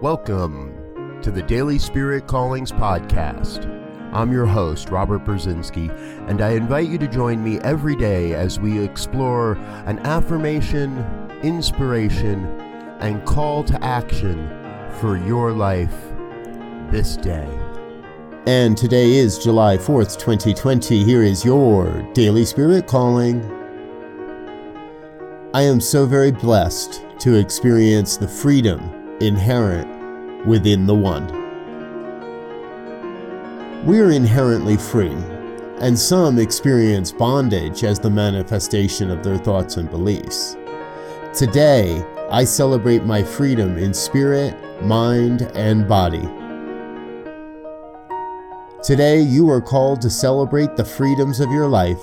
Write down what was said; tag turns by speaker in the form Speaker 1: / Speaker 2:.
Speaker 1: Welcome to the Daily Spirit Callings Podcast. I'm your host, Robert Brzezinski, and I invite you to join me every day as we explore an affirmation, inspiration, and call to action for your life this day.
Speaker 2: And today is July 4th, 2020. Here is your Daily Spirit Calling. I am so very blessed to experience the freedom inherent within the One. We are inherently free, and some experience bondage as the manifestation of their thoughts and beliefs. Today, I celebrate my freedom in spirit, mind, and body. Today, you are called to celebrate the freedoms of your life